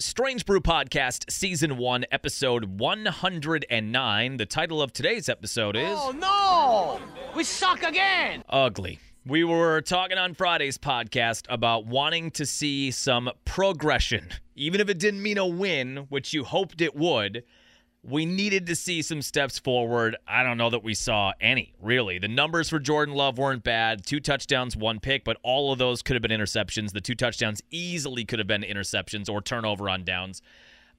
Strange Brew Podcast, Season 1, Episode 109. The title of today's episode is Oh no! We suck again! Ugly. We were talking on Friday's podcast about wanting to see some progression. Even if it didn't mean a win, which you hoped it would, we needed to see some steps forward. I don't know that we saw any, really. The numbers for Jordan Love weren't bad. Two touchdowns, one pick, but all of those could have been interceptions. The two touchdowns easily could have been interceptions or turnover on downs.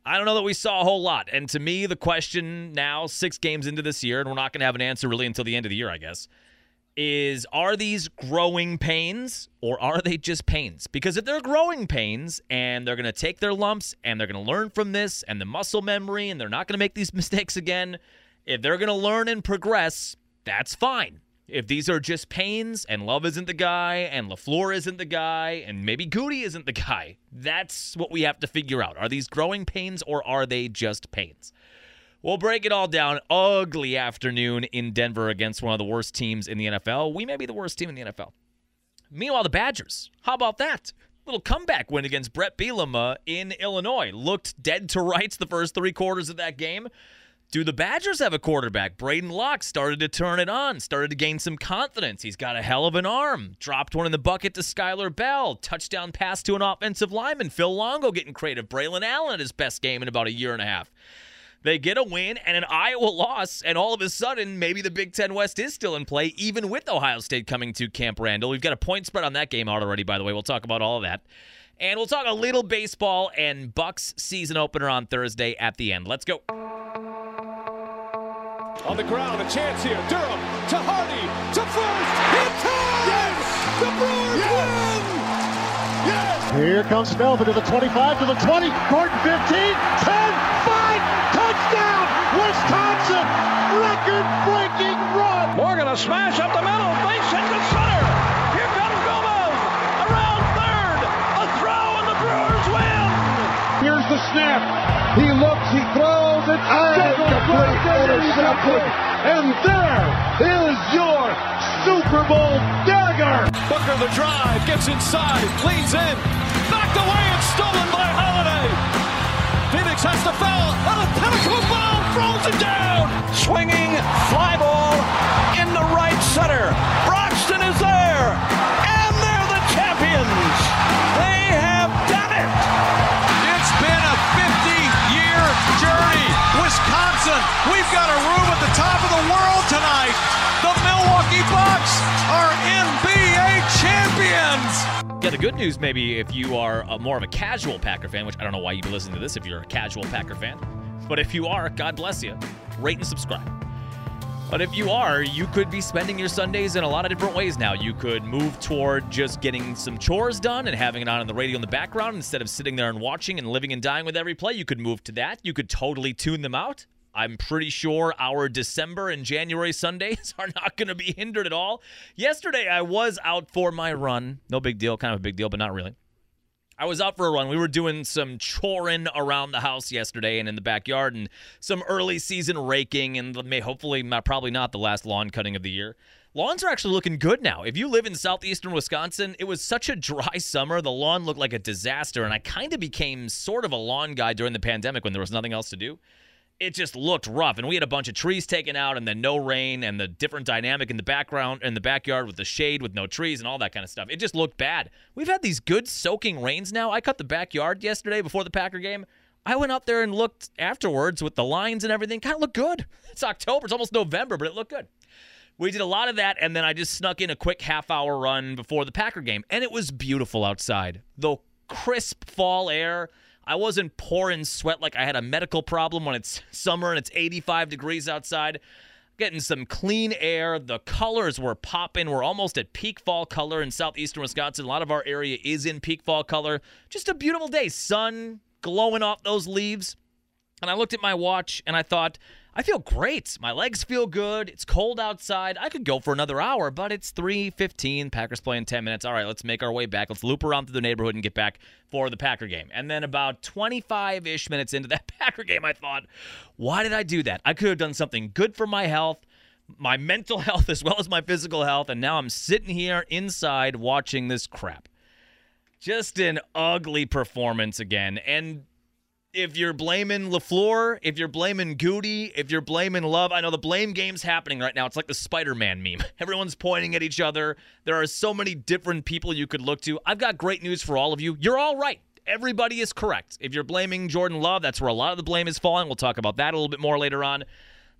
I don't know that we saw a whole lot. And to me, the question now, six games into this year, and we're not going to have an answer really until the end of the year, I guess, is are these growing pains or are they just pains? Because if they're growing pains and they're going to take their lumps and they're going to learn from this and the muscle memory and they're not going to make these mistakes again, if they're going to learn and progress, that's fine. If these are just pains and Love isn't the guy and LaFleur isn't the guy and maybe Gutey isn't the guy, that's what we have to figure out. Are these growing pains or are they just pains? We'll break it all down. Ugly afternoon in Denver against one of the worst teams in the NFL. We may be the worst team in the NFL. Meanwhile, the Badgers. How about that? Little comeback win against Bret Bielema in Illinois. Looked dead to rights the first three quarters of that game. Do the Badgers have a quarterback? Braedyn Locke started to turn it on, started to gain some confidence. He's got a hell of an arm. Dropped one in the bucket to Skyler Bell. Touchdown pass to an offensive lineman. Phil Longo getting creative. Braelon Allen his best game in about a year and a half. They get a win and an Iowa loss, and all of a sudden, maybe the Big Ten West is still in play, even with Ohio State coming to Camp Randall. We've got a point spread on that game out already, by the way. We'll talk about all of that. And we'll talk a little baseball and Bucks season opener on Thursday at the end. Let's go. On the ground, a chance here. Durham to Hardy to first. In time! Yes! The Brewers win! Yes! Here comes Melvin to the 25, to the 20, Gordon 15, 10, record-breaking run. Morgan a smash up the middle, base hit to center. Here comes Gomez around third, a throw and the Brewers win. Here's the snap. He looks, he throws, it's complete interception. And there is your Super Bowl dagger. Booker the drive, gets inside, leans in, knocked away and stolen by Holiday. Phoenix has to foul, and a pinnacle ball throws it down. Swinging good news maybe if you are a, more of a casual Packer fan, which I don't know why you'd be listening to this if you're a casual Packer fan, but if you are, God bless you. Rate and subscribe. But if you are, you could be spending your Sundays in a lot of different ways now. You could move toward just getting some chores done and having it on in the radio in the background instead of sitting there and watching and living and dying with every play. You could move to that. You could totally tune them out. I'm pretty sure our December and January Sundays are not going to be hindered at all. Yesterday, I was out for my run. No big deal, kind of a big deal, but not really. I was out for a run. We were doing some choring around the house yesterday and in the backyard and some early season raking and may hopefully probably not the last lawn cutting of the year. Lawns are actually looking good now. If you live in southeastern Wisconsin, it was such a dry summer. The lawn looked like a disaster and I kind of became sort of a lawn guy during the pandemic when there was nothing else to do it just looked rough. And we had a bunch of trees taken out and then no rain and the different dynamic in the background in the backyard with the shade with no trees and all that kind of stuff. It just looked bad. We've had these good soaking rains now. I cut the backyard yesterday before the Packer game. I went out there and looked afterwards with the lines and everything. Kind of looked good. It's October, it's almost November, but it looked good. We did a lot of that, and then I just snuck in a quick half hour run before the Packer game, and it was beautiful outside. The crisp fall air. I wasn't pouring sweat like I had a medical problem when it's summer and it's 85 degrees outside. Getting some clean air. The colors were popping. We're almost at peak fall color in southeastern Wisconsin. A lot of our area is in peak fall color. Just a beautiful day. Sun glowing off those leaves. And I looked at my watch and I thought, I feel great. My legs feel good. It's cold outside. I could go for another hour, but it's 3:15. Packers play in 10 minutes. All right, let's make our way back. Let's loop around through the neighborhood and get back for the Packer game. And then about 25-ish minutes into that Packer game, I thought, why did I do that? I could have done something good for my health, my mental health as well as my physical health, and now I'm sitting here inside watching this crap. Just an ugly performance again. And if you're blaming LaFleur, if you're blaming Gutey, if you're blaming Love, I know the blame game's happening right now. It's like the Spider Man meme. Everyone's pointing at each other. There are so many different people you could look to. I've got great news for all of you. You're all right. Everybody is correct. If you're blaming Jordan Love, that's where a lot of the blame is falling. We'll talk about that a little bit more later on.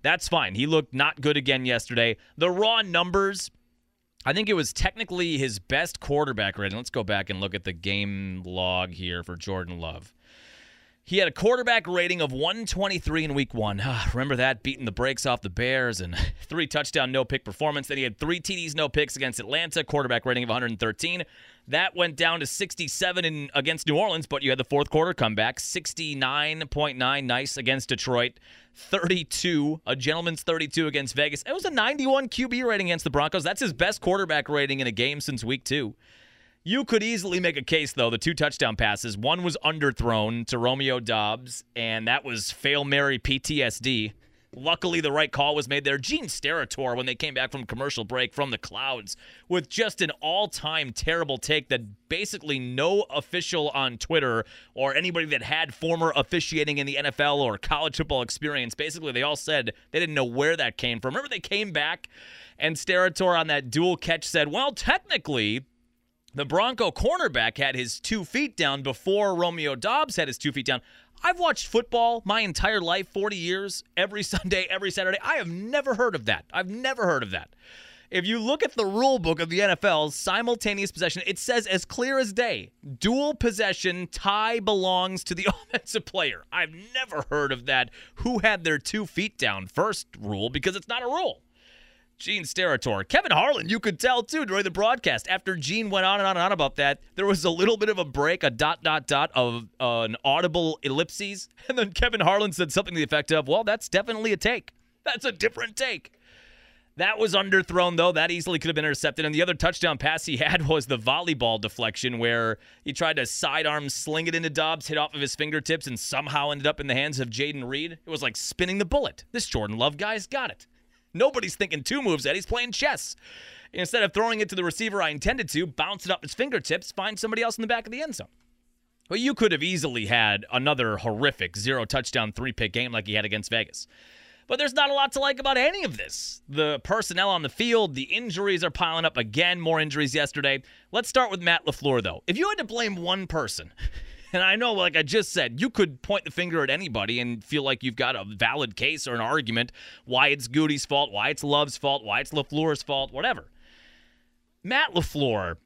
That's fine. He looked not good again yesterday. The raw numbers, I think it was technically his best quarterback rating. Let's go back and look at the game log here for Jordan Love. He had a quarterback rating of 123 in week one. Remember that? Beating the brakes off the Bears and three touchdown, no pick performance. Then he had three TDs, no picks against Atlanta, quarterback rating of 113. That went down to 67 in, against New Orleans, but you had the fourth quarter comeback, 69.9, nice against Detroit. 32, a gentleman's 32 against Vegas. It was a 91 QB rating against the Broncos. That's his best quarterback rating in a game since week two. You could easily make a case, though. The two touchdown passes, one was underthrown to Romeo Doubs, and that was fail Mary PTSD. Luckily, the right call was made there. Gene Steratore, when they came back from commercial break from the clouds, with just an all time terrible take that basically no official on Twitter or anybody that had former officiating in the NFL or college football experience, basically, they all said they didn't know where that came from. Remember, they came back and Steratore on that dual catch said, well, technically, the Bronco cornerback had his two feet down before Romeo Doubs had his two feet down. I've watched football my entire life, 40 years, every Sunday, every Saturday. I have never heard of that. I've never heard of that. If you look at the rule book of the NFL, simultaneous possession, it says as clear as day dual possession tie belongs to the offensive player. I've never heard of that. Who had their two feet down first rule because it's not a rule. Gene Steratore. Kevin Harlan, you could tell too during the broadcast. After Gene went on and on and on about that, there was a little bit of a break, a dot, dot, dot of uh, an audible ellipses. And then Kevin Harlan said something to the effect of, well, that's definitely a take. That's a different take. That was underthrown, though. That easily could have been intercepted. And the other touchdown pass he had was the volleyball deflection where he tried to sidearm sling it into Doubs, hit off of his fingertips, and somehow ended up in the hands of Jayden Reed. It was like spinning the bullet. This Jordan Love guy's got it. Nobody's thinking two moves Eddie. He's playing chess. Instead of throwing it to the receiver I intended to, bounce it up his fingertips, find somebody else in the back of the end zone. Well, you could have easily had another horrific zero touchdown, three pick game like he had against Vegas. But there's not a lot to like about any of this. The personnel on the field, the injuries are piling up again, more injuries yesterday. Let's start with Matt LaFleur, though. If you had to blame one person, and I know, like I just said, you could point the finger at anybody and feel like you've got a valid case or an argument why it's Gutey's fault, why it's Love's fault, why it's LaFleur's fault, whatever. Matt LaFleur,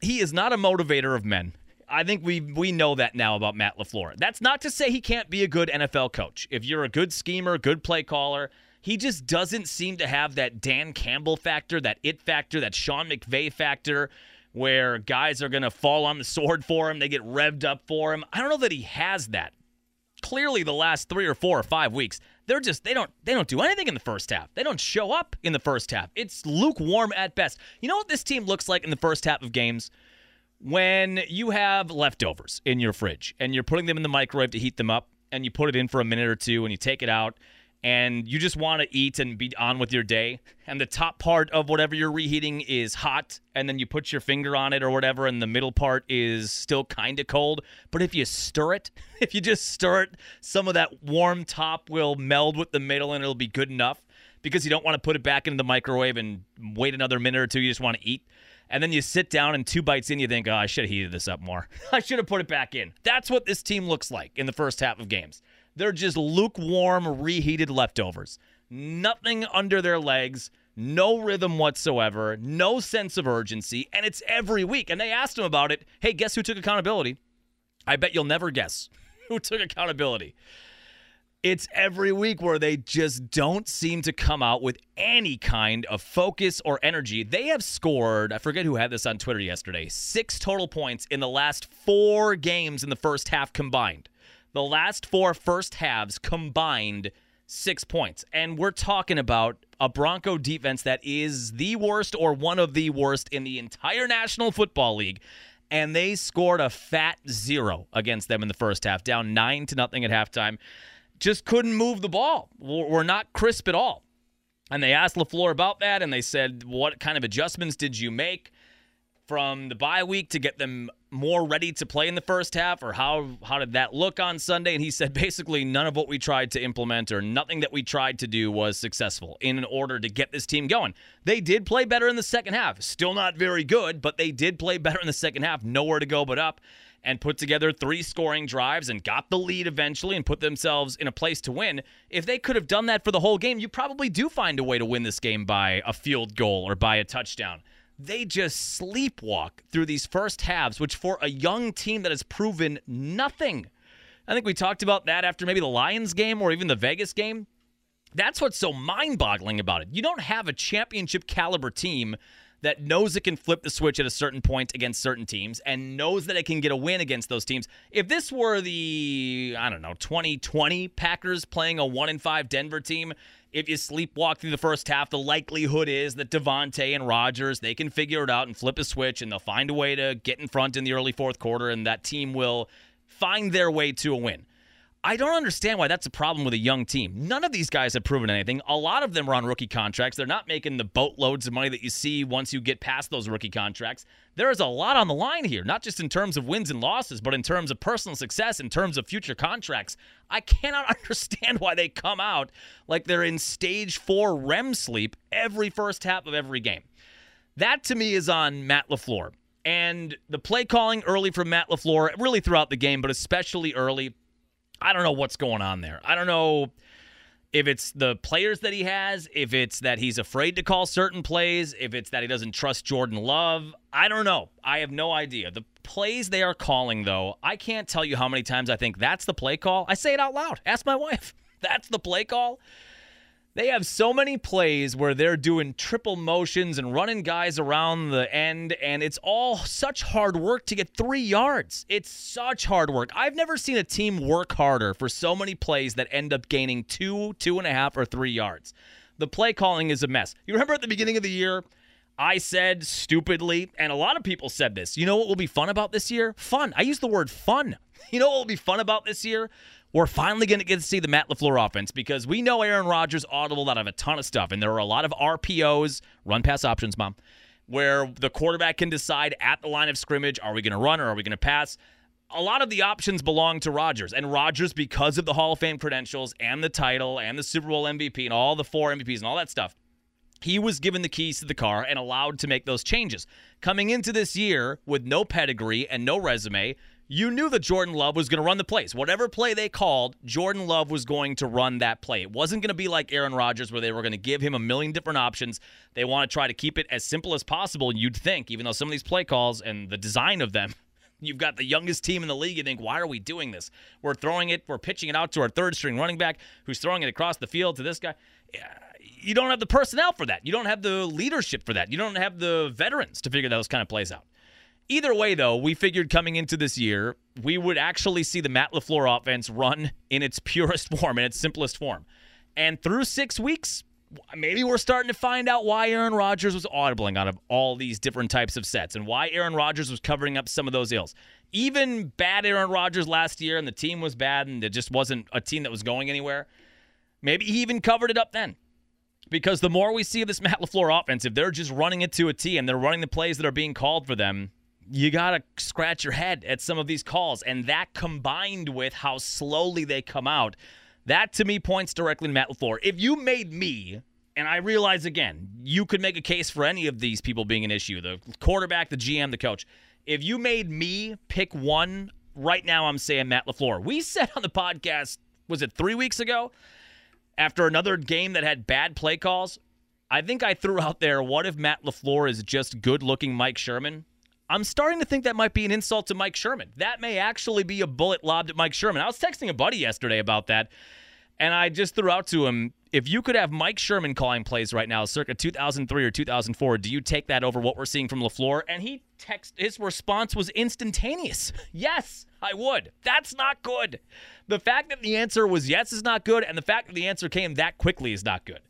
he is not a motivator of men. I think we we know that now about Matt LaFleur. That's not to say he can't be a good NFL coach. If you're a good schemer, good play caller, he just doesn't seem to have that Dan Campbell factor, that it factor, that Sean McVay factor where guys are going to fall on the sword for him. They get revved up for him. I don't know that he has that. Clearly, the last three or four or five weeks, they're just they don't they don't do anything in the first half. They don't show up in the first half. It's lukewarm at best. You know what this team looks like in the first half of games? When you have leftovers in your fridge and you're putting them in the microwave to heat them up, and you put it in for a minute or two and you take it out and you just want to eat and be on with your day, and the top part of whatever you're reheating is hot, and then you put your finger on it or whatever, and the middle part is still kind of cold. But if you stir it, if you just stir it, some of that warm top will meld with the middle and it'll be good enough because you don't want to put it back into the microwave and wait another minute or two. You just want to eat. And then you sit down and two bites in, you think, oh, I should have heated this up more. I should have put it back in. That's what this team looks like in the first half of games. They're just lukewarm, reheated leftovers. Nothing under their legs, no rhythm whatsoever, no sense of urgency, and it's every week. And they asked him about it. Hey, guess who took accountability? I bet you'll never guess who took accountability. It's every week where they just don't seem to come out with any kind of focus or energy. They have scored, I forget who had this on Twitter yesterday, six total points in the last four games in the first half combined. The last four first halves combined six points. And we're talking about a Bronco defense that is the worst or one of the worst in the entire National Football League. And they scored a fat zero against them in the first half, down nine to nothing at halftime. Just couldn't move the ball. We're not crisp at all. And they asked LaFleur about that, and they said, What kind of adjustments did you make? from the bye week to get them more ready to play in the first half, or how how did that look on Sunday? And he said basically none of what we tried to implement or nothing that we tried to do was successful in order to get this team going. They did play better in the second half. Still not very good, but they did play better in the second half. Nowhere to go but up. And put together three scoring drives and got the lead eventually and put themselves in a place to win. If they could have done that for the whole game, you probably do find a way to win this game by a field goal or by a touchdown they just sleepwalk through these first halves, which for a young team that has proven nothing. I think we talked about that after maybe the Lions game or even the Vegas game. That's what's so mind boggling about it. You don't have a championship caliber team that knows it can flip the switch at a certain point against certain teams and knows that it can get a win against those teams. If this were the, I don't know, 2020 Packers playing a 1 in 5 Denver team, if you sleepwalk through the first half, the likelihood is that Davante and Rodgers, they can figure it out and flip a switch and they'll find a way to get in front in the early fourth quarter and that team will find their way to a win. I don't understand why that's a problem with a young team. None of these guys have proven anything. A lot of them are on rookie contracts. They're not making the boatloads of money that you see once you get past those rookie contracts. There is a lot on the line here, not just in terms of wins and losses, but in terms of personal success, in terms of future contracts. I cannot understand why they come out like they're in stage four REM sleep every first half of every game. That to me is on Matt LaFleur. And the play calling early from Matt LaFleur, really throughout the game, but especially early I don't know what's going on there. I don't know if it's the players that he has, if it's that he's afraid to call certain plays, if it's that he doesn't trust Jordan Love. I don't know. I have no idea. The plays they are calling, though, I can't tell you how many times I think that's the play call. I say it out loud. Ask my wife. That's the play call. They have so many plays where they're doing triple motions and running guys around the end, and it's all such hard work to get three yards. It's such hard work. I've never seen a team work harder for so many plays that end up gaining two, two and a half, or three yards. The play calling is a mess. You remember at the beginning of the year, I said stupidly, and a lot of people said this. You know what will be fun about this year? Fun. I use the word fun. You know what will be fun about this year? We're finally going to get to see the Matt LaFleur offense because we know Aaron Rodgers audible out of a ton of stuff, and there are a lot of RPOs, run pass options, mom, where the quarterback can decide at the line of scrimmage are we going to run or are we going to pass? A lot of the options belong to Rodgers, and Rodgers, because of the Hall of Fame credentials and the title and the Super Bowl MVP and all the four MVPs and all that stuff, he was given the keys to the car and allowed to make those changes. Coming into this year with no pedigree and no resume, you knew that Jordan Love was going to run the plays. Whatever play they called, Jordan Love was going to run that play. It wasn't going to be like Aaron Rodgers where they were going to give him a million different options. They want to try to keep it as simple as possible, and you'd think, even though some of these play calls and the design of them, you've got the youngest team in the league. You think, why are we doing this? We're throwing it, we're pitching it out to our third string running back who's throwing it across the field to this guy. You don't have the personnel for that. You don't have the leadership for that. You don't have the veterans to figure those kind of plays out. Either way, though, we figured coming into this year, we would actually see the Matt LaFleur offense run in its purest form, in its simplest form. And through six weeks, maybe we're starting to find out why Aaron Rodgers was audibling out of all these different types of sets and why Aaron Rodgers was covering up some of those ills. Even bad Aaron Rodgers last year and the team was bad and it just wasn't a team that was going anywhere. Maybe he even covered it up then. Because the more we see this Matt LaFleur offense, if they're just running it to a T and they're running the plays that are being called for them, you got to scratch your head at some of these calls. And that combined with how slowly they come out, that to me points directly to Matt LaFleur. If you made me, and I realize again, you could make a case for any of these people being an issue the quarterback, the GM, the coach. If you made me pick one, right now I'm saying Matt LaFleur. We said on the podcast, was it three weeks ago? After another game that had bad play calls, I think I threw out there, what if Matt LaFleur is just good looking Mike Sherman? I'm starting to think that might be an insult to Mike Sherman. That may actually be a bullet lobbed at Mike Sherman. I was texting a buddy yesterday about that, and I just threw out to him if you could have Mike Sherman calling plays right now, circa 2003 or 2004, do you take that over what we're seeing from LaFleur? And he text his response was instantaneous. yes, I would. That's not good. The fact that the answer was yes is not good, and the fact that the answer came that quickly is not good.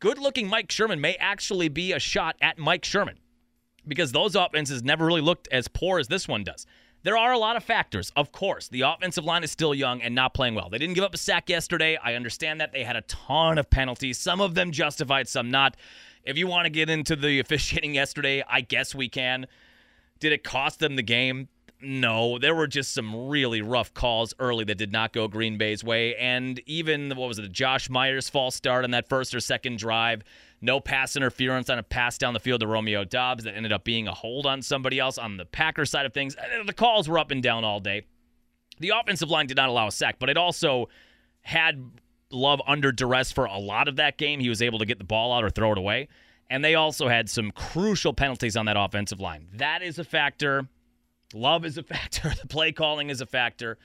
Good looking Mike Sherman may actually be a shot at Mike Sherman because those offenses never really looked as poor as this one does. There are a lot of factors, of course. The offensive line is still young and not playing well. They didn't give up a sack yesterday. I understand that. They had a ton of penalties, some of them justified, some not. If you want to get into the officiating yesterday, I guess we can. Did it cost them the game? No, there were just some really rough calls early that did not go Green Bay's way. And even, what was it, Josh Myers' false start on that first or second drive. No pass interference on a pass down the field to Romeo Doubs that ended up being a hold on somebody else on the Packer side of things. The calls were up and down all day. The offensive line did not allow a sack, but it also had Love under duress for a lot of that game. He was able to get the ball out or throw it away. And they also had some crucial penalties on that offensive line. That is a factor. Love is a factor. The play calling is a factor.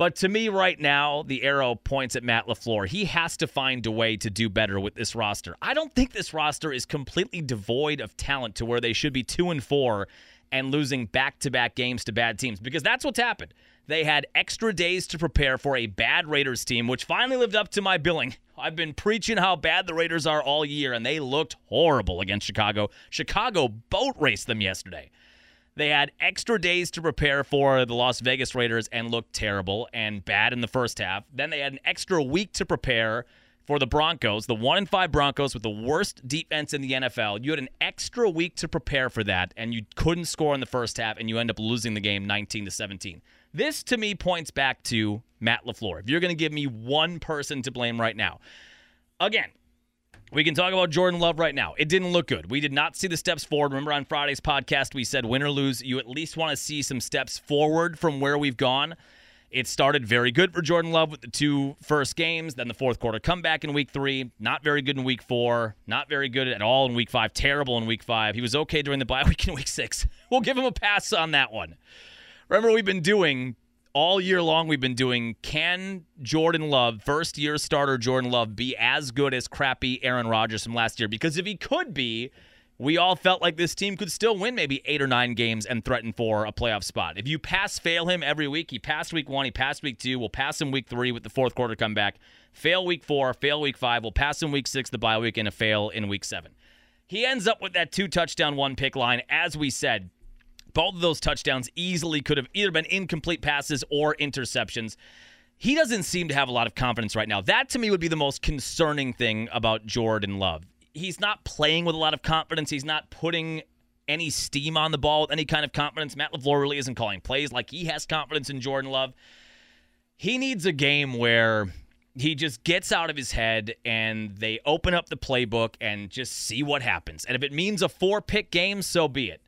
But to me, right now, the arrow points at Matt LaFleur. He has to find a way to do better with this roster. I don't think this roster is completely devoid of talent to where they should be two and four and losing back to back games to bad teams because that's what's happened. They had extra days to prepare for a bad Raiders team, which finally lived up to my billing. I've been preaching how bad the Raiders are all year, and they looked horrible against Chicago. Chicago boat raced them yesterday. They had extra days to prepare for the Las Vegas Raiders and looked terrible and bad in the first half. Then they had an extra week to prepare for the Broncos, the 1 and 5 Broncos with the worst defense in the NFL. You had an extra week to prepare for that and you couldn't score in the first half and you end up losing the game 19 to 17. This to me points back to Matt LaFleur. If you're going to give me one person to blame right now. Again, we can talk about Jordan Love right now. It didn't look good. We did not see the steps forward. Remember on Friday's podcast, we said win or lose, you at least want to see some steps forward from where we've gone. It started very good for Jordan Love with the two first games, then the fourth quarter comeback in week three. Not very good in week four. Not very good at all in week five. Terrible in week five. He was okay during the bye week in week six. We'll give him a pass on that one. Remember, we've been doing all year long, we've been doing can Jordan Love, first year starter Jordan Love, be as good as crappy Aaron Rodgers from last year? Because if he could be, we all felt like this team could still win maybe eight or nine games and threaten for a playoff spot. If you pass fail him every week, he passed week one, he passed week two, we'll pass him week three with the fourth quarter comeback, fail week four, fail week five, we'll pass him week six, the bye week, and a fail in week seven. He ends up with that two touchdown, one pick line, as we said. Both of those touchdowns easily could have either been incomplete passes or interceptions. He doesn't seem to have a lot of confidence right now. That to me would be the most concerning thing about Jordan Love. He's not playing with a lot of confidence. He's not putting any steam on the ball with any kind of confidence. Matt LaFleur really isn't calling plays like he has confidence in Jordan Love. He needs a game where he just gets out of his head and they open up the playbook and just see what happens. And if it means a four pick game, so be it.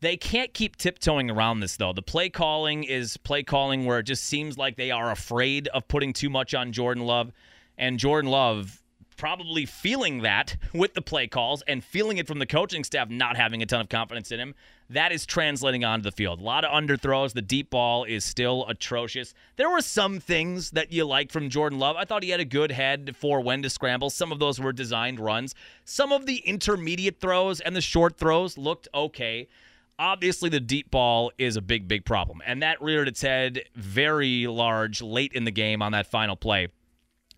They can't keep tiptoeing around this, though. The play calling is play calling where it just seems like they are afraid of putting too much on Jordan Love. And Jordan Love probably feeling that with the play calls and feeling it from the coaching staff not having a ton of confidence in him. That is translating onto the field. A lot of underthrows. The deep ball is still atrocious. There were some things that you liked from Jordan Love. I thought he had a good head for when to scramble. Some of those were designed runs. Some of the intermediate throws and the short throws looked okay obviously the deep ball is a big, big problem. And that reared its head very large late in the game on that final play.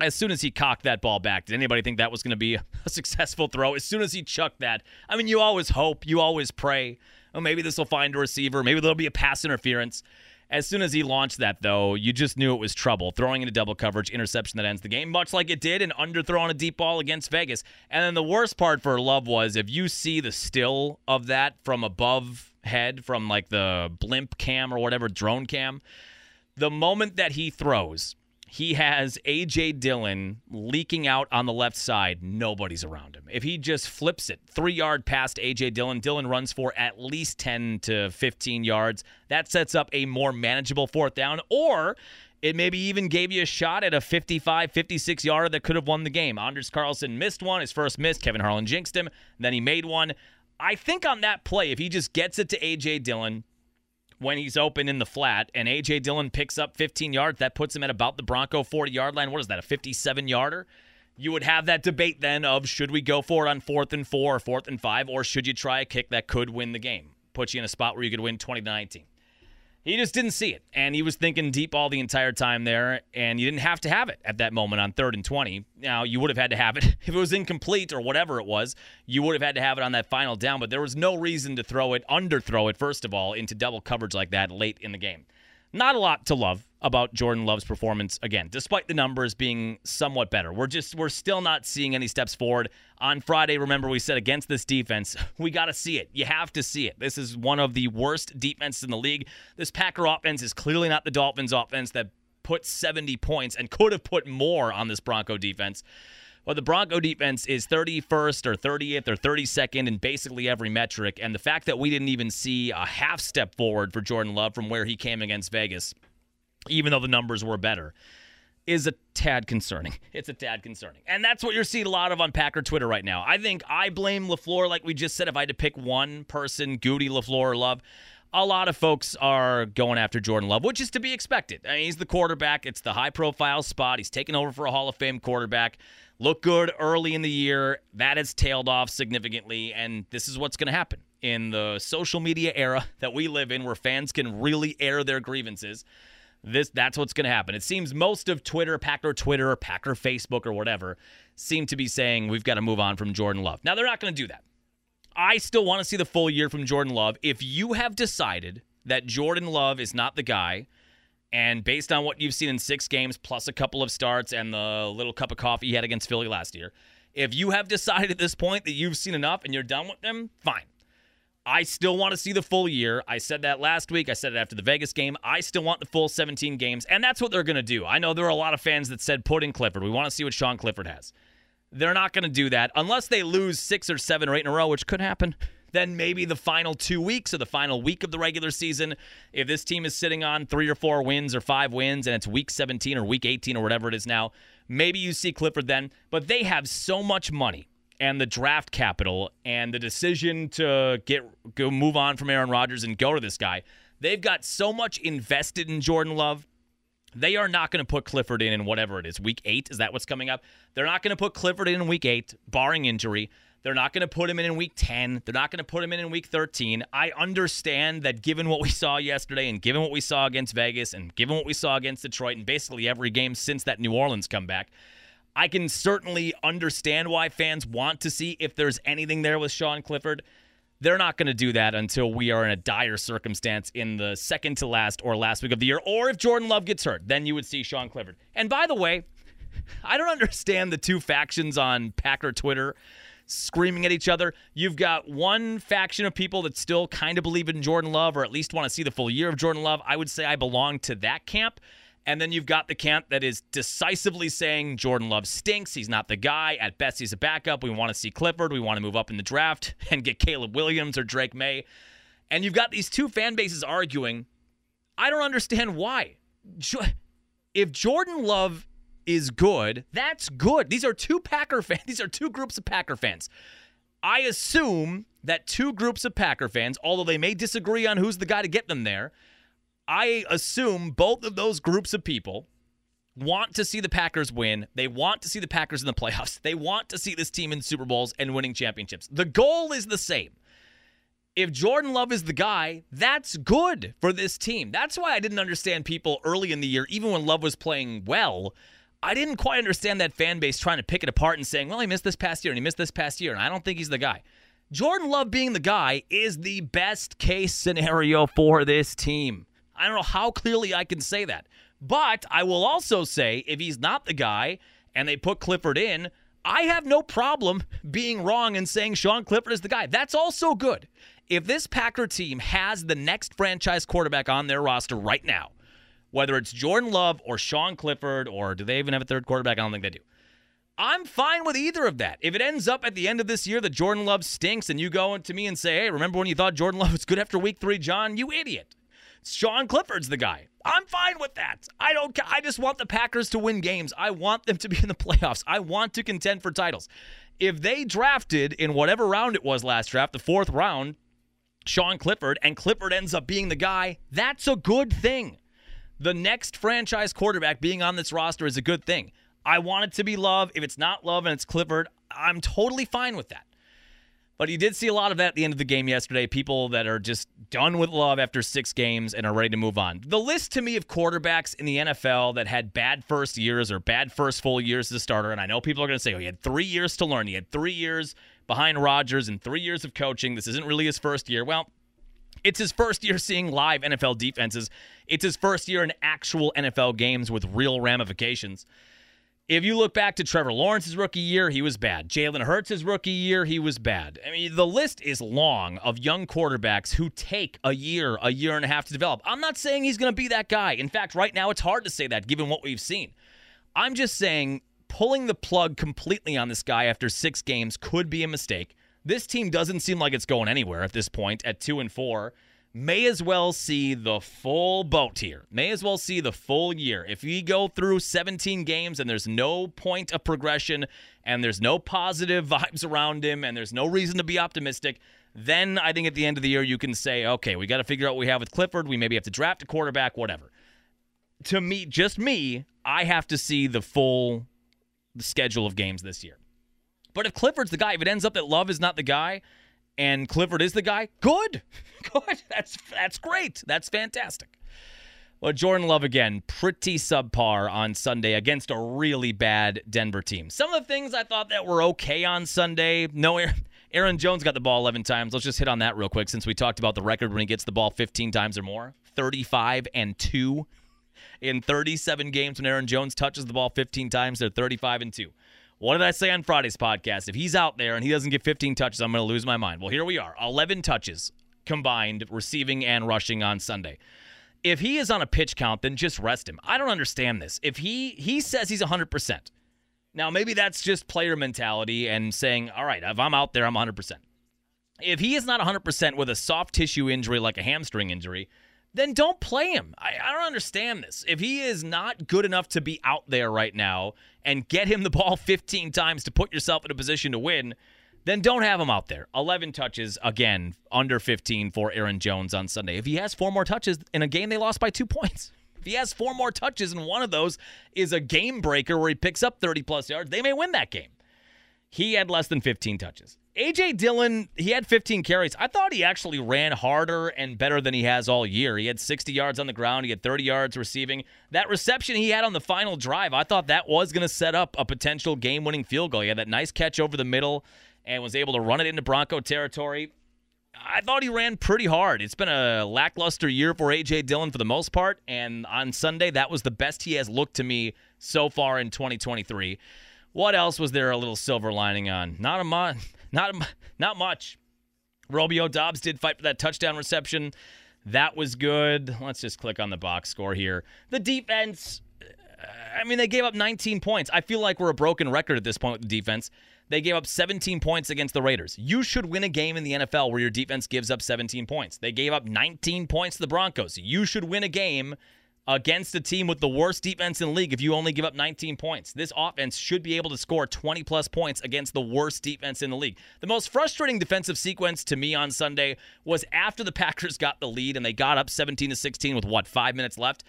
As soon as he cocked that ball back, did anybody think that was going to be a successful throw? As soon as he chucked that, I mean, you always hope, you always pray, oh, maybe this will find a receiver, maybe there'll be a pass interference. As soon as he launched that, though, you just knew it was trouble. Throwing into double coverage, interception that ends the game, much like it did, and underthrowing a deep ball against Vegas. And then the worst part for Love was if you see the still of that from above head, from like the blimp cam or whatever, drone cam, the moment that he throws, he has AJ Dillon leaking out on the left side. Nobody's around him. If he just flips it three yard past AJ Dillon, Dillon runs for at least 10 to 15 yards. That sets up a more manageable fourth down. Or it maybe even gave you a shot at a 55, 56 yarder that could have won the game. Anders Carlson missed one, his first miss. Kevin Harlan jinxed him. Then he made one. I think on that play, if he just gets it to AJ Dillon, when he's open in the flat and AJ Dillon picks up 15 yards, that puts him at about the Bronco 40 yard line. What is that, a 57 yarder? You would have that debate then of should we go for it on fourth and four or fourth and five, or should you try a kick that could win the game, put you in a spot where you could win 20 to 19. He just didn't see it, and he was thinking deep ball the entire time there, and you didn't have to have it at that moment on third and 20. Now, you would have had to have it if it was incomplete or whatever it was. You would have had to have it on that final down, but there was no reason to throw it, underthrow it, first of all, into double coverage like that late in the game. Not a lot to love. About Jordan Love's performance again, despite the numbers being somewhat better. We're just we're still not seeing any steps forward. On Friday, remember we said against this defense, we got to see it. You have to see it. This is one of the worst defenses in the league. This Packer offense is clearly not the Dolphins offense that put 70 points and could have put more on this Bronco defense. But the Bronco defense is 31st or 30th or 32nd in basically every metric. And the fact that we didn't even see a half step forward for Jordan Love from where he came against Vegas even though the numbers were better, is a tad concerning. It's a tad concerning. And that's what you're seeing a lot of on Packer Twitter right now. I think I blame LaFleur, like we just said, if I had to pick one person, Gutey, LaFleur, or Love. A lot of folks are going after Jordan Love, which is to be expected. I mean, he's the quarterback. It's the high profile spot. He's taken over for a Hall of Fame quarterback. Look good early in the year. That has tailed off significantly. And this is what's going to happen in the social media era that we live in where fans can really air their grievances this that's what's going to happen. It seems most of Twitter, Packer Twitter, Packer Facebook, or whatever, seem to be saying we've got to move on from Jordan Love. Now they're not going to do that. I still want to see the full year from Jordan Love. If you have decided that Jordan Love is not the guy, and based on what you've seen in six games, plus a couple of starts and the little cup of coffee he had against Philly last year, if you have decided at this point that you've seen enough and you're done with them, fine. I still want to see the full year. I said that last week. I said it after the Vegas game. I still want the full 17 games, and that's what they're going to do. I know there are a lot of fans that said put in Clifford. We want to see what Sean Clifford has. They're not going to do that unless they lose six or seven or eight in a row, which could happen. Then maybe the final two weeks or the final week of the regular season, if this team is sitting on three or four wins or five wins and it's week 17 or week 18 or whatever it is now, maybe you see Clifford then. But they have so much money and the draft capital and the decision to get go move on from Aaron Rodgers and go to this guy. They've got so much invested in Jordan Love. They are not going to put Clifford in in whatever it is. Week 8 is that what's coming up? They're not going to put Clifford in in week 8 barring injury. They're not going to put him in in week 10. They're not going to put him in in week 13. I understand that given what we saw yesterday and given what we saw against Vegas and given what we saw against Detroit and basically every game since that New Orleans comeback, I can certainly understand why fans want to see if there's anything there with Sean Clifford. They're not going to do that until we are in a dire circumstance in the second to last or last week of the year, or if Jordan Love gets hurt, then you would see Sean Clifford. And by the way, I don't understand the two factions on Packer Twitter screaming at each other. You've got one faction of people that still kind of believe in Jordan Love or at least want to see the full year of Jordan Love. I would say I belong to that camp. And then you've got the camp that is decisively saying Jordan Love stinks. He's not the guy. At best, he's a backup. We want to see Clifford. We want to move up in the draft and get Caleb Williams or Drake Maye. And you've got these two fan bases arguing. I don't understand why. If Jordan Love is good, that's good. These are two Packer fans. These are two groups of Packer fans. I assume that two groups of Packer fans, although they may disagree on who's the guy to get them there, I assume both of those groups of people want to see the Packers win. They want to see the Packers in the playoffs. They want to see this team in Super Bowls and winning championships. The goal is the same. If Jordan Love is the guy, that's good for this team. That's why I didn't understand people early in the year, even when Love was playing well. I didn't quite understand that fan base trying to pick it apart and saying, well, he missed this past year and he missed this past year, and I don't think he's the guy. Jordan Love being the guy is the best case scenario for this team. I don't know how clearly I can say that. But I will also say if he's not the guy and they put Clifford in, I have no problem being wrong and saying Sean Clifford is the guy. That's also good. If this Packer team has the next franchise quarterback on their roster right now, whether it's Jordan Love or Sean Clifford, or do they even have a third quarterback? I don't think they do. I'm fine with either of that. If it ends up at the end of this year that Jordan Love stinks and you go to me and say, hey, remember when you thought Jordan Love was good after week three, John? You idiot. Sean Clifford's the guy. I'm fine with that. I don't I just want the Packers to win games. I want them to be in the playoffs. I want to contend for titles. If they drafted in whatever round it was last draft, the 4th round, Sean Clifford and Clifford ends up being the guy, that's a good thing. The next franchise quarterback being on this roster is a good thing. I want it to be Love. If it's not Love and it's Clifford, I'm totally fine with that. But you did see a lot of that at the end of the game yesterday. People that are just done with love after six games and are ready to move on. The list to me of quarterbacks in the NFL that had bad first years or bad first full years as a starter, and I know people are going to say, oh, he had three years to learn. He had three years behind Rodgers and three years of coaching. This isn't really his first year. Well, It's his first year seeing live NFL defenses. It's his first year in actual NFL games with real ramifications. If you look back to Trevor Lawrence's rookie year, he was bad. Jalen Hurts' rookie year, he was bad. I mean, the list is long of young quarterbacks who take a year, a year and a half to develop. I'm not saying he's going to be that guy. In fact, right now, it's hard to say that given what we've seen. I'm just saying pulling the plug completely on this guy after six games could be a mistake. This team doesn't seem like it's going anywhere at this point at two and four may as well see the full boat here. May as well see the full year. If we go through 17 games and there's no point of progression and there's no positive vibes around him and there's no reason to be optimistic, then I think at the end of the year you can say, okay, we got to figure out what we have with Clifford. We maybe have to draft a quarterback, whatever. To me, just me, I have to see the full schedule of games this year. But if Clifford's the guy, if it ends up that Love is not the guy, and Clifford is the guy, good. Good. That's that's great. That's fantastic. Well, Jordan Love again, pretty subpar on Sunday against a really bad Denver team. Some of the things I thought that were okay on Sunday. No, Aaron Jones got the ball 11 times. Let's just hit on that real quick since we talked about the record when he gets the ball 15 times or more. 35 and 2 in 37 games when Aaron Jones touches the ball 15 times. They're 35 and 2. What did I say on Friday's podcast? If he's out there and he doesn't get 15 touches, I'm going to lose my mind. Well, here we are 11 touches combined, receiving and rushing on Sunday. If he is on a pitch count, then just rest him. I don't understand this. If he he says he's 100%. Now, maybe that's just player mentality and saying, all right, if I'm out there, I'm 100%. If he is not 100% with a soft tissue injury like a hamstring injury, then don't play him. I, I, don't understand this. If he is not good enough to be out there right now and get him the ball 15 times to put yourself in a position to win, then don't have him out there. 11 touches, again, under 15 for Aaron Jones on Sunday. If he has four more touches in a game they lost by two points, if he has four more touches and one of those is a game breaker where he picks up 30 plus yards, they may win that game. He had less than 15 touches. AJ Dillon, he had 15 carries. I thought he actually ran harder and better than he has all year. He had 60 yards on the ground, he had 30 yards receiving. That reception he had on the final drive, I thought that was going to set up a potential game winning field goal. He had that nice catch over the middle and was able to run it into Bronco territory. I thought he ran pretty hard. It's been a lackluster year for A.J. Dillon for the most part, and on Sunday, that was the best he has looked to me so far in 2023. What else was there a little silver lining on? Not a much. Not not much. Romeo Doubs did fight for that touchdown reception. That was good. Let's just click on the box score here. The defense. Uh, I mean, they gave up 19 points. I feel like we're a broken record at this point with the defense. They gave up 17 points against the Raiders. You should win a game in the NFL where your defense gives up 17 points. They gave up 19 points to the Broncos. You should win a game against a team with the worst defense in the league if you only give up 19 points. This offense should be able to score 20 plus points against the worst defense in the league. The most frustrating defensive sequence to me on Sunday was after the Packers got the lead and they got up 17 to 16 with what, 5 minutes left.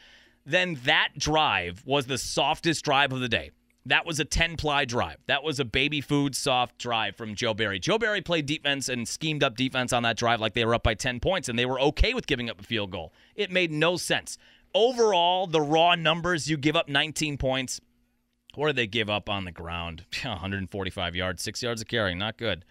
Then that drive was the softest drive of the day. That was a 10 ply drive. That was a baby food soft drive from Joe Barry. Joe Barry played defense and schemed up defense on that drive like they were up by 10 points and they were okay with giving up a field goal. It made no sense. Overall, the raw numbers you give up 19 points. What did they give up on the ground? 145 yards, six yards of carry. Not good.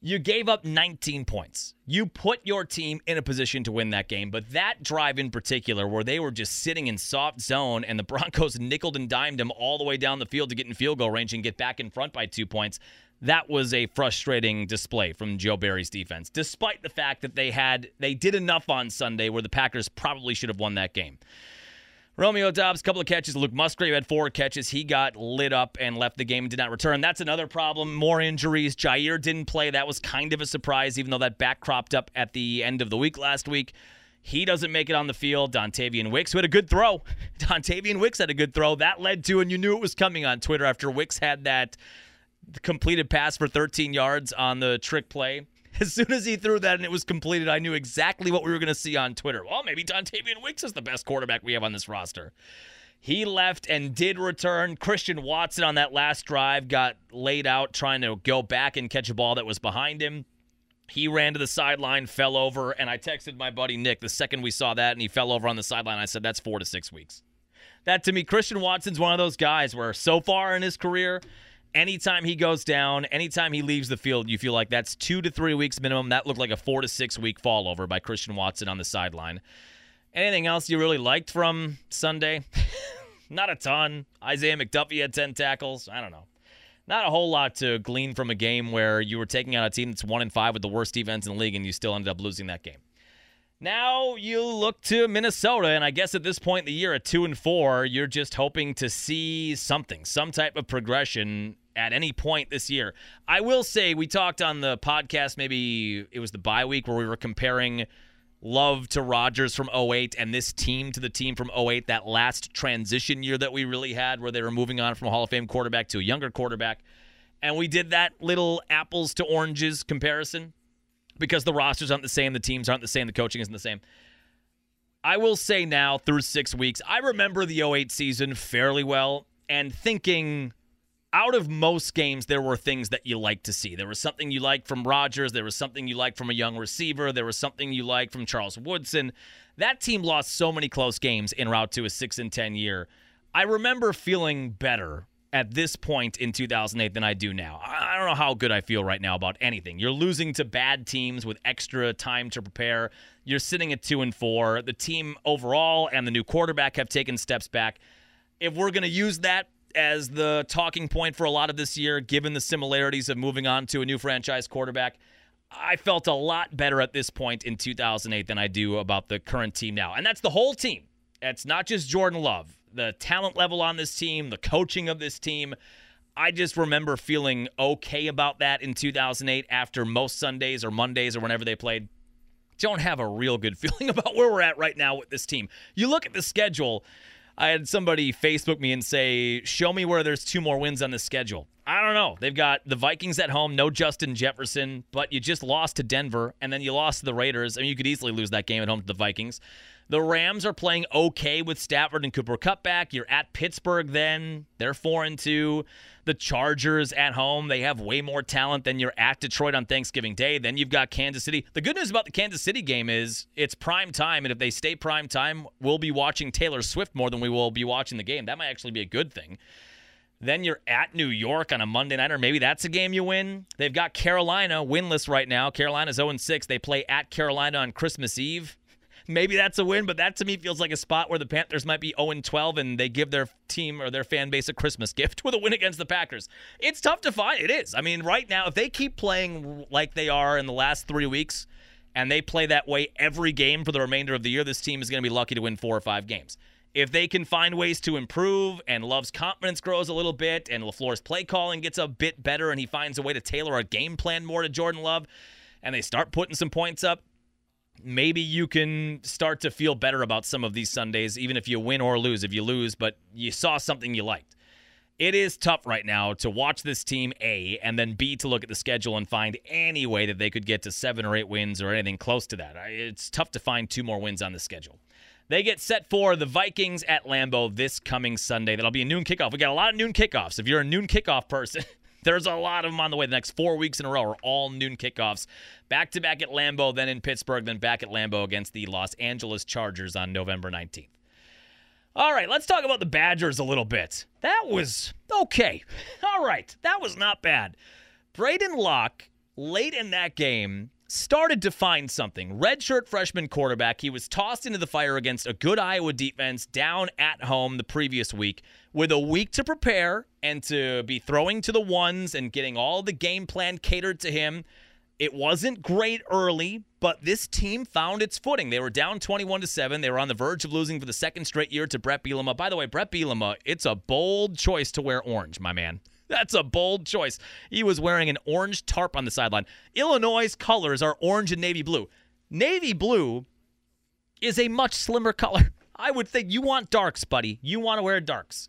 You gave up 19 points. You put your team in a position to win that game, but that drive in particular, where they were just sitting in soft zone and the Broncos nickled and dimed them all the way down the field to get in field goal range and get back in front by two points, that was a frustrating display from Joe Barry's defense, despite the fact that they had they did enough on Sunday where the Packers probably should have won that game. Romeo Doubs, couple of catches. Luke Musgrave had four catches. He got lit up and left the game and did not return. That's another problem. More injuries. Jaire didn't play. That was kind of a surprise, even though that back cropped up at the end of the week last week. He doesn't make it on the field. Dontayvion Wicks, who had a good throw. Dontayvion Wicks had a good throw. That led to, and you knew it was coming on Twitter after Wicks had that completed pass for 13 yards on the trick play. As soon as he threw that and it was completed, I knew exactly what we were going to see on Twitter. Well, maybe Dontayvion Wicks is the best quarterback we have on this roster. He left and did return. Christian Watson on that last drive got laid out trying to go back and catch a ball that was behind him. He ran to the sideline, fell over, and I texted my buddy Nick the second we saw that and he fell over on the sideline. I said, that's four to six weeks. That to me, Christian Watson's one of those guys where so far in his career, anytime he goes down, anytime he leaves the field, you feel like that's two to three weeks minimum. That looked like a four to six week fall over by Christian Watson on the sideline. Anything else you really liked from Sunday? Not a ton. Isaiah McDuffie had 10 tackles. I don't know. Not a whole lot to glean from a game where you were taking out a team that's one and five with the worst defense in the league and you still ended up losing that game. Now you look to Minnesota, and I guess at this point in the year, at two and four, you're just hoping to see something, some type of progression at any point this year. I will say we talked on the podcast, maybe it was the bye week where we were comparing Love to Rodgers from 08 and this team to the team from 08, that last transition year that we really had where they were moving on from a Hall of Fame quarterback to a younger quarterback. And we did that little apples to oranges comparison because the rosters aren't the same, the teams aren't the same, the coaching isn't the same. I will say now, through six weeks, I remember the 08 season fairly well and thinking out of most games, there were things that you like to see. There was something you liked from Rodgers. There was something you liked from a young receiver. There was something you liked from Charles Woodson. That team lost so many close games in route to a 6 and 10 year. I remember feeling better at this point in 2008 than I do now. I don't know how good I feel right now about anything. You're losing to bad teams with extra time to prepare. You're sitting at 2 and 4. The team overall and the new quarterback have taken steps back. If we're going to use that as the talking point for a lot of this year, given the similarities of moving on to a new franchise quarterback. I felt a lot better at this point in 2008 than I do about the current team now. And that's the whole team. It's not just Jordan Love. The talent level on this team, the coaching of this team. I just remember feeling okay about that in 2008 after most Sundays or Mondays or whenever they played. Don't have a real good feeling about where we're at right now with this team. You look at the schedule, I had somebody Facebook me and say, "Show me where there's two more wins on the schedule." I don't know. They've got the Vikings at home, no Justin Jefferson, but you just lost to Denver and then you lost to the Raiders. I mean, you could easily lose that game at home to the Vikings. The Rams are playing okay with Stafford and Cooper Kupp back. You're at Pittsburgh then. They're 4 and 2 the Chargers at home. They have way more talent than you're at Detroit on Thanksgiving Day. Then you've got Kansas City. The good news about the Kansas City game is it's prime time, and if they stay prime time, we'll be watching Taylor Swift more than we will be watching the game. That might actually be a good thing. Then you're at New York on a Monday night, or maybe that's a game you win. They've got Carolina winless right now. Carolina's 0 6. They play at Carolina on Christmas Eve maybe that's a win, but that to me feels like a spot where the Panthers might be 0 12 and they give their team or their fan base a Christmas gift with a win against the Packers. It's tough to find. It is. I mean, right now, if they keep playing like they are in the last three weeks and they play that way every game for the remainder of the year, this team is going to be lucky to win four or five games. If they can find ways to improve and Love's confidence grows a little bit and LaFleur's play calling gets a bit better and he finds a way to tailor a game plan more to Jordan Love and they start putting some points up, maybe you can start to feel better about some of these Sundays, even if you win or lose. If you lose, but you saw something you liked. It is tough right now to watch this team, A, and then B, to look at the schedule and find any way that they could get to seven or eight wins or anything close to that. It's tough to find two more wins on the schedule. They get set for the Vikings at Lambeau this coming Sunday. That'll be a noon kickoff. We got a lot of noon kickoffs. If you're a noon kickoff person, There's a lot of them on the way. The next four weeks in a row are all noon kickoffs. Back to back at Lambeau, then in Pittsburgh, then back at Lambeau against the Los Angeles Chargers on November 19th. All right, let's talk about the Badgers a little bit. That was okay. All right, that was not bad. Braedyn Locke, late in that game, started to find something. Redshirt freshman quarterback. He was tossed into the fire against a good Iowa defense down at home the previous week with a week to prepare and to be throwing to the ones and getting all the game plan catered to him. It wasn't great early, but this team found its footing. They were down 21 to 7. They were on the verge of losing for the second straight year to Bret Bielema. By the way, Bret Bielema, it's a bold choice to wear orange, my man. That's a bold choice. He was wearing an orange tarp on the sideline. Illinois' colors are orange and navy blue. Navy blue is a much slimmer color. I would think you want darks, buddy. You want to wear darks.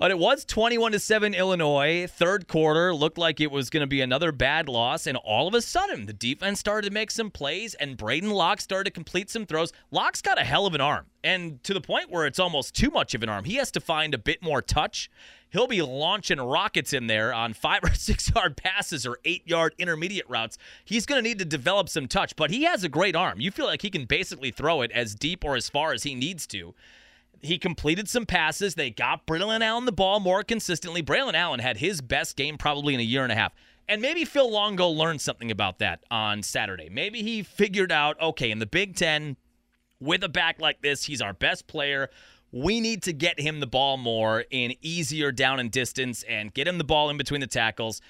But it was 21 to 7 Illinois. Third quarter looked like it was going to be another bad loss and all of a sudden the defense started to make some plays and Braedyn Locke started to complete some throws. Locke's got a hell of an arm. And to the point where it's almost too much of an arm. He has to find a bit more touch he'll be launching rockets in there on five or six yard passes or eight yard intermediate routes. He's going to need to develop some touch, but he has a great arm. You feel like he can basically throw it as deep or as far as he needs to. He completed some passes. They got Braelon Allen the ball more consistently. Braelon Allen had his best game probably in a year and a half. And maybe Phil Longo learned something about that on Saturday. Maybe he figured out, okay, in the Big Ten, with a back like this, he's our best player. We need to get him the ball more in easier down and distance and get him the ball in between the tackles.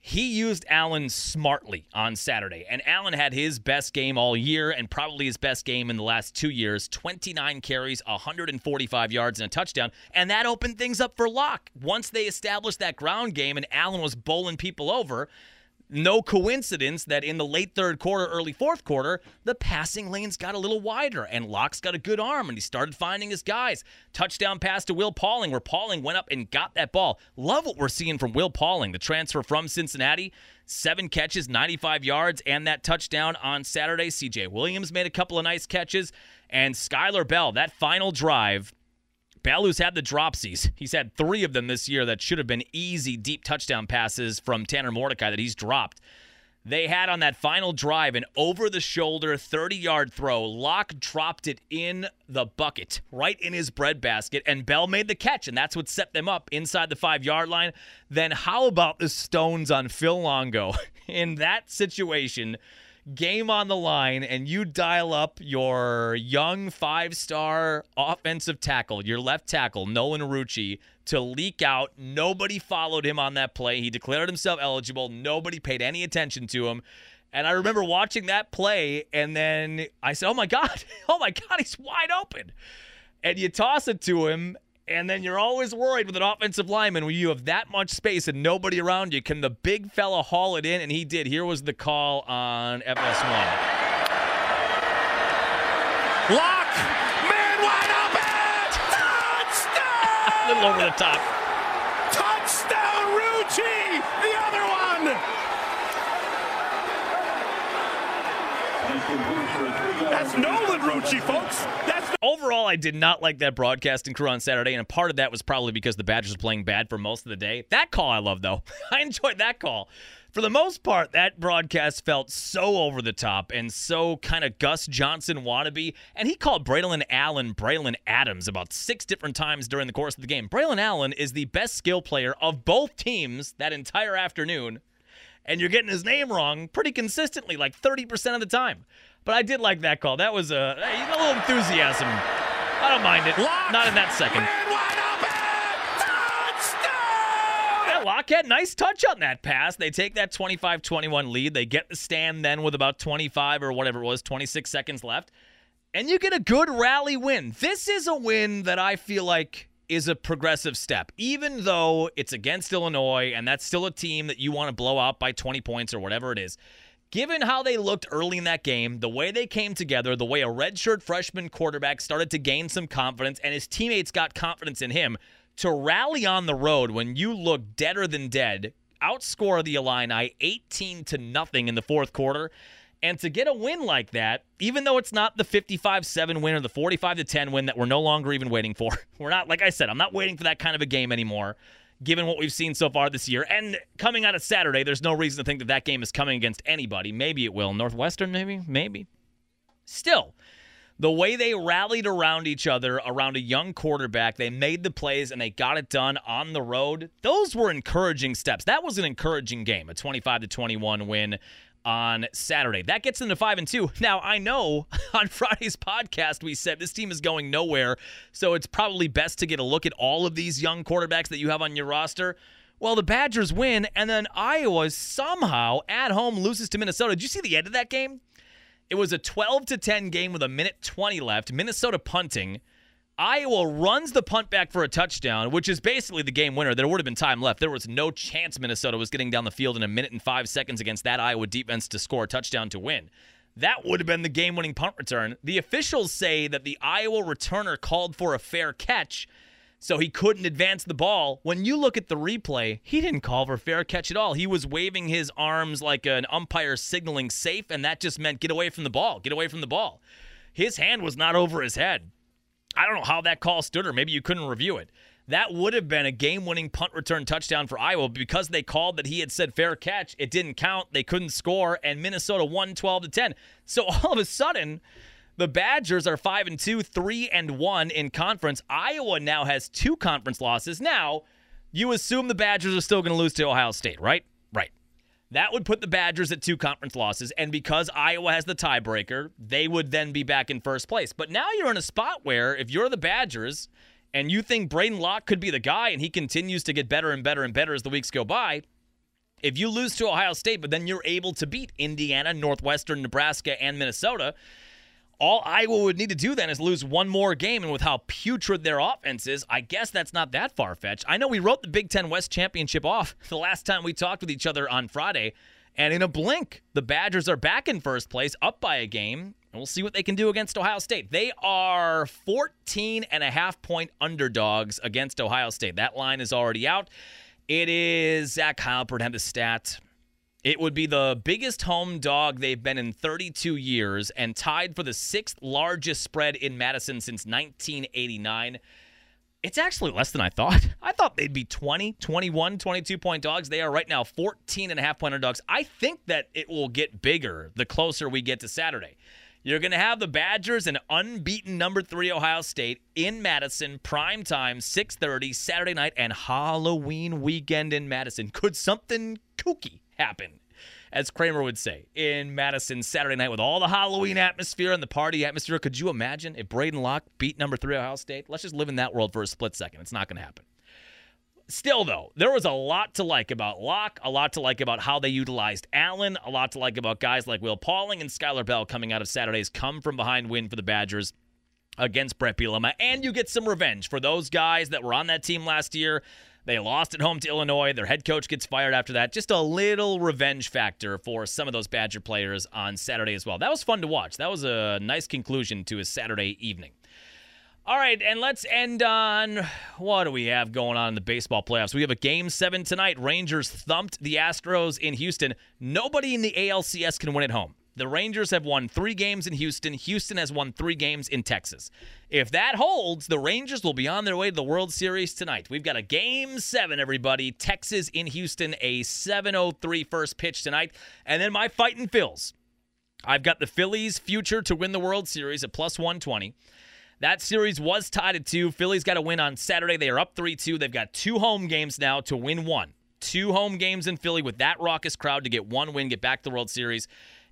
He used Allen smartly on Saturday, and Allen had his best game all year and probably his best game in the last two years 29 carries, 145 yards, and a touchdown. And that opened things up for Locke. Once they established that ground game and Allen was bowling people over, no coincidence that in the late third quarter, early fourth quarter, the passing lanes got a little wider and Locke's got a good arm and he started finding his guys. Touchdown pass to Will Pauling, where Pauling went up and got that ball. Love what we're seeing from Will Pauling, the transfer from Cincinnati. Seven catches, 95 yards, and that touchdown on Saturday. CJ Williams made a couple of nice catches. And Skyler Bell, that final drive, Bell's had the dropsies. He's had three of them this year that should have been easy deep touchdown passes from Tanner Mordecai that he's dropped. They had on that final drive an over the shoulder 30 yard throw. Locke dropped it in the bucket, right in his breadbasket, and Bell made the catch, and that's what set them up inside the five yard line. Then, how about the stones on Phil Longo? In that situation, game on the line and you dial up your young five star offensive tackle, your left tackle, Nolan Rucci, to leak out. Nobody followed him on that play. He declared himself eligible. Nobody paid any attention to him. And I remember watching that play, and then I said, Oh my God, oh my God, he's wide open. And you toss it to him, and then you're always worried with an offensive lineman when you have that much space and nobody around you. Can the big fella haul it in? And he did. Here was the call on FS1. Locke, man wide open! Touchdown! A little over the top. Touchdown, Rucci! The other one! That's Nolan Rucci, folks. That's Overall, I did not like that broadcasting crew on Saturday, and a part of that was probably because the Badgers were playing bad for most of the day. That call I love, though. I enjoyed that call. For the most part, that broadcast felt so over the top and so kind of Gus Johnson wannabe. And he called Braelon Allen Braylon Adams about six different times during the course of the game. Braelon Allen is the best skill player of both teams that entire afternoon. And you're getting his name wrong pretty consistently, like 30% of the time. But I did like that call. That was uh, a, a little enthusiasm. I don't mind it. Locke, Not in that second. Man wide open! Touchdown! Yeah, Locke had nice touch on that pass. They take that 25 21 lead. They get the stand then with about 25 or whatever it was, 26 seconds left. And you get a good rally win. This is a win that I feel like is a progressive step, even though it's against Illinois and that's still a team that you want to blow out by 20 points or whatever it is. Given how they looked early in that game, the way they came together, the way a redshirt freshman quarterback started to gain some confidence and his teammates got confidence in him, to rally on the road when you look deader than dead, outscore the Illini 18 to nothing in the fourth quarter, and to get a win like that, even though it's not the 55-7 win or the 45-10 win that we're no longer even waiting for. We're not like I said, I'm not waiting for that kind of a game anymore given what we've seen so far this year. And coming out of Saturday, there's no reason to think that that game is coming against anybody. Maybe it will. Northwestern, maybe? Maybe. Still, the way they rallied around each other, around a young quarterback, they made the plays and they got it done on the road. Those were encouraging steps. That was an encouraging game, a 25 to 21 win on Saturday. That gets them to 5 and 2. Now, I know on Friday's podcast we said this team is going nowhere, so it's probably best to get a look at all of these young quarterbacks that you have on your roster. Well, the Badgers win, and then Iowa somehow at home loses to Minnesota. Did you see the end of that game? It was a 12 to 10 game with a minute 20 left. Minnesota punting. Iowa runs the punt back for a touchdown, which is basically the game winner. There would have been time left. There was no chance Minnesota was getting down the field in a minute and five seconds against that Iowa defense to score a touchdown to win. That would have been the game winning punt return. The officials say that the Iowa returner called for a fair catch, so he couldn't advance the ball. When you look at the replay, he didn't call for a fair catch at all. He was waving his arms like an umpire signaling safe, and that just meant get away from the ball, get away from the ball. His hand was not over his head. I don't know how that call stood, or maybe you couldn't review it. That would have been a game winning punt return touchdown for Iowa because they called that he had said fair catch. It didn't count. They couldn't score, and Minnesota won 12 to 10. So all of a sudden, The Badgers are 5 and 2, 3 and 1 in conference. Iowa now has two conference losses. Now, you assume the Badgers are still going to lose to Ohio State, right? That would put the Badgers at two conference losses. And because Iowa has the tiebreaker, they would then be back in first place. But now you're in a spot where if you're the Badgers and you think Braedyn Locke could be the guy and he continues to get better and better and better as the weeks go by, if you lose to Ohio State, but then you're able to beat Indiana, Northwestern, Nebraska, and Minnesota, all Iowa would need to do then is lose one more game. And with how putrid their offense is, I guess that's not that far fetched. I know we wrote the Big Ten West Championship off the last time we talked with each other on Friday. And in a blink, the Badgers are back in first place, up by a game. And we'll see what they can do against Ohio State. They are 14 and a half point underdogs against Ohio State. That line is already out. It is Zach Heilprin had the stat. It would be the biggest home dog they've been in 32 years and tied for the sixth largest spread in Madison since 1989. It's actually less than I thought. I thought they'd be 20, 21, 22 point dogs. They are right now 14 and a half point underdogs. I think that it will get bigger the closer we get to Saturday. You're going to have the Badgers and unbeaten number 3 Ohio State in Madison prime time 6:30 Saturday night and Halloween weekend in Madison. Could something kooky happen? As Kramer would say, in Madison Saturday night with all the Halloween atmosphere and the party atmosphere. Could you imagine if Braedyn Locke beat number three Ohio State? Let's just live in that world for a split second. It's not going to happen. Still, though, there was a lot to like about Locke, a lot to like about how they utilized Allen, a lot to like about guys like Will Pauling and Skyler Bell coming out of Saturday's come from behind win for the Badgers against Bret Bielema. And you get some revenge for those guys that were on that team last year they lost at home to Illinois. Their head coach gets fired after that. Just a little revenge factor for some of those Badger players on Saturday as well. That was fun to watch. That was a nice conclusion to a Saturday evening. All right, and let's end on what do we have going on in the baseball playoffs? We have a game seven tonight. Rangers thumped the Astros in Houston. Nobody in the ALCS can win at home. The Rangers have won three games in Houston. Houston has won three games in Texas. If that holds, the Rangers will be on their way to the World Series tonight. We've got a game seven, everybody. Texas in Houston, a 7:03 first pitch tonight, and then my fighting Phils. I've got the Phillies' future to win the World Series at plus 120. That series was tied at two. Phillies got a win on Saturday. They are up 3 2. They've got two home games now to win one. Two home games in Philly with that raucous crowd to get one win, get back to the World Series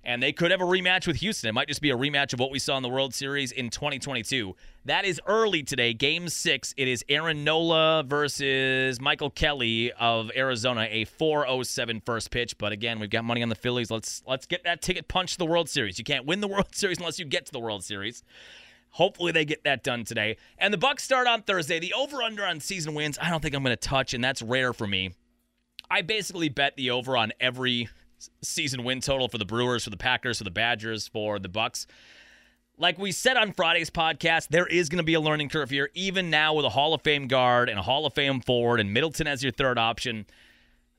and they could have a rematch with Houston. It might just be a rematch of what we saw in the World Series in 2022. That is early today, Game Six. It is Aaron Nola versus Merrill Kelly of Arizona, a 4:07 first pitch. But again, we've got money on the Phillies. Let's let's get that ticket punch to the World Series. You can't win the World Series unless you get to the World Series. Hopefully they get that done today. And the Bucks start on Thursday. The over/under on season wins. I don't think I'm going to touch, and that's rare for me. I basically bet the over on every season win total for the Brewers, for the Packers, for the Badgers, for the Bucks. Like we said on Friday's podcast, there is going to be a learning curve here, even now with a Hall of Fame guard and a Hall of Fame forward and Middleton as your third option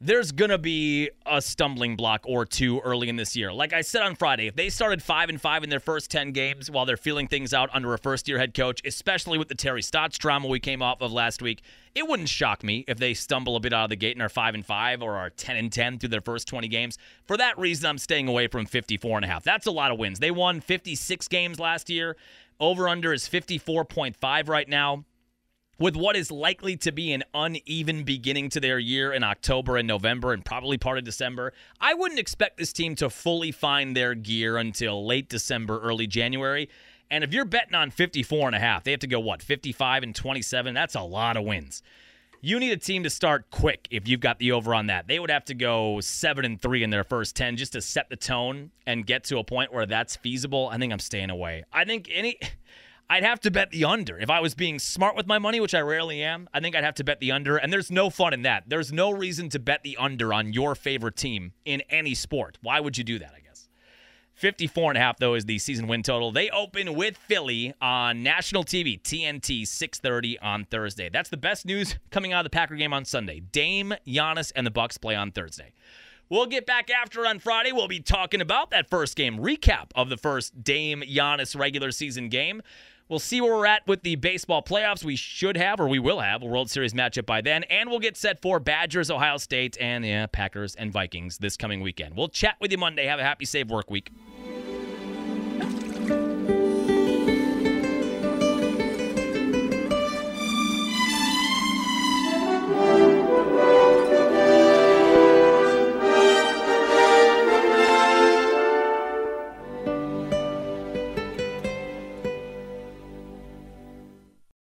there's going to be a stumbling block or two early in this year. Like I said on Friday, if they started 5 and 5 in their first 10 games while they're feeling things out under a first-year head coach, especially with the Terry Stotts drama we came off of last week, it wouldn't shock me if they stumble a bit out of the gate and are 5 and 5 or are 10 and 10 through their first 20 games. For that reason, I'm staying away from 54 and a half. That's a lot of wins. They won 56 games last year. Over under is 54.5 right now with what is likely to be an uneven beginning to their year in October and November and probably part of December, I wouldn't expect this team to fully find their gear until late December, early January. And if you're betting on 54 and a half, they have to go what, 55 and 27? That's a lot of wins. You need a team to start quick if you've got the over on that. They would have to go 7 and 3 in their first 10 just to set the tone and get to a point where that's feasible. I think I'm staying away. I think any I'd have to bet the under. If I was being smart with my money, which I rarely am, I think I'd have to bet the under. And there's no fun in that. There's no reason to bet the under on your favorite team in any sport. Why would you do that, I guess? 54 and a half, though, is the season win total. They open with Philly on national TV, TNT, 6.30 on Thursday. That's the best news coming out of the Packer game on Sunday. Dame, Giannis, and the Bucks play on Thursday. We'll get back after on Friday. We'll be talking about that first game recap of the first Dame Giannis regular season game. We'll see where we're at with the baseball playoffs. We should have, or we will have, a World Series matchup by then. And we'll get set for Badgers, Ohio State, and yeah, Packers and Vikings this coming weekend. We'll chat with you Monday. Have a happy, safe work week.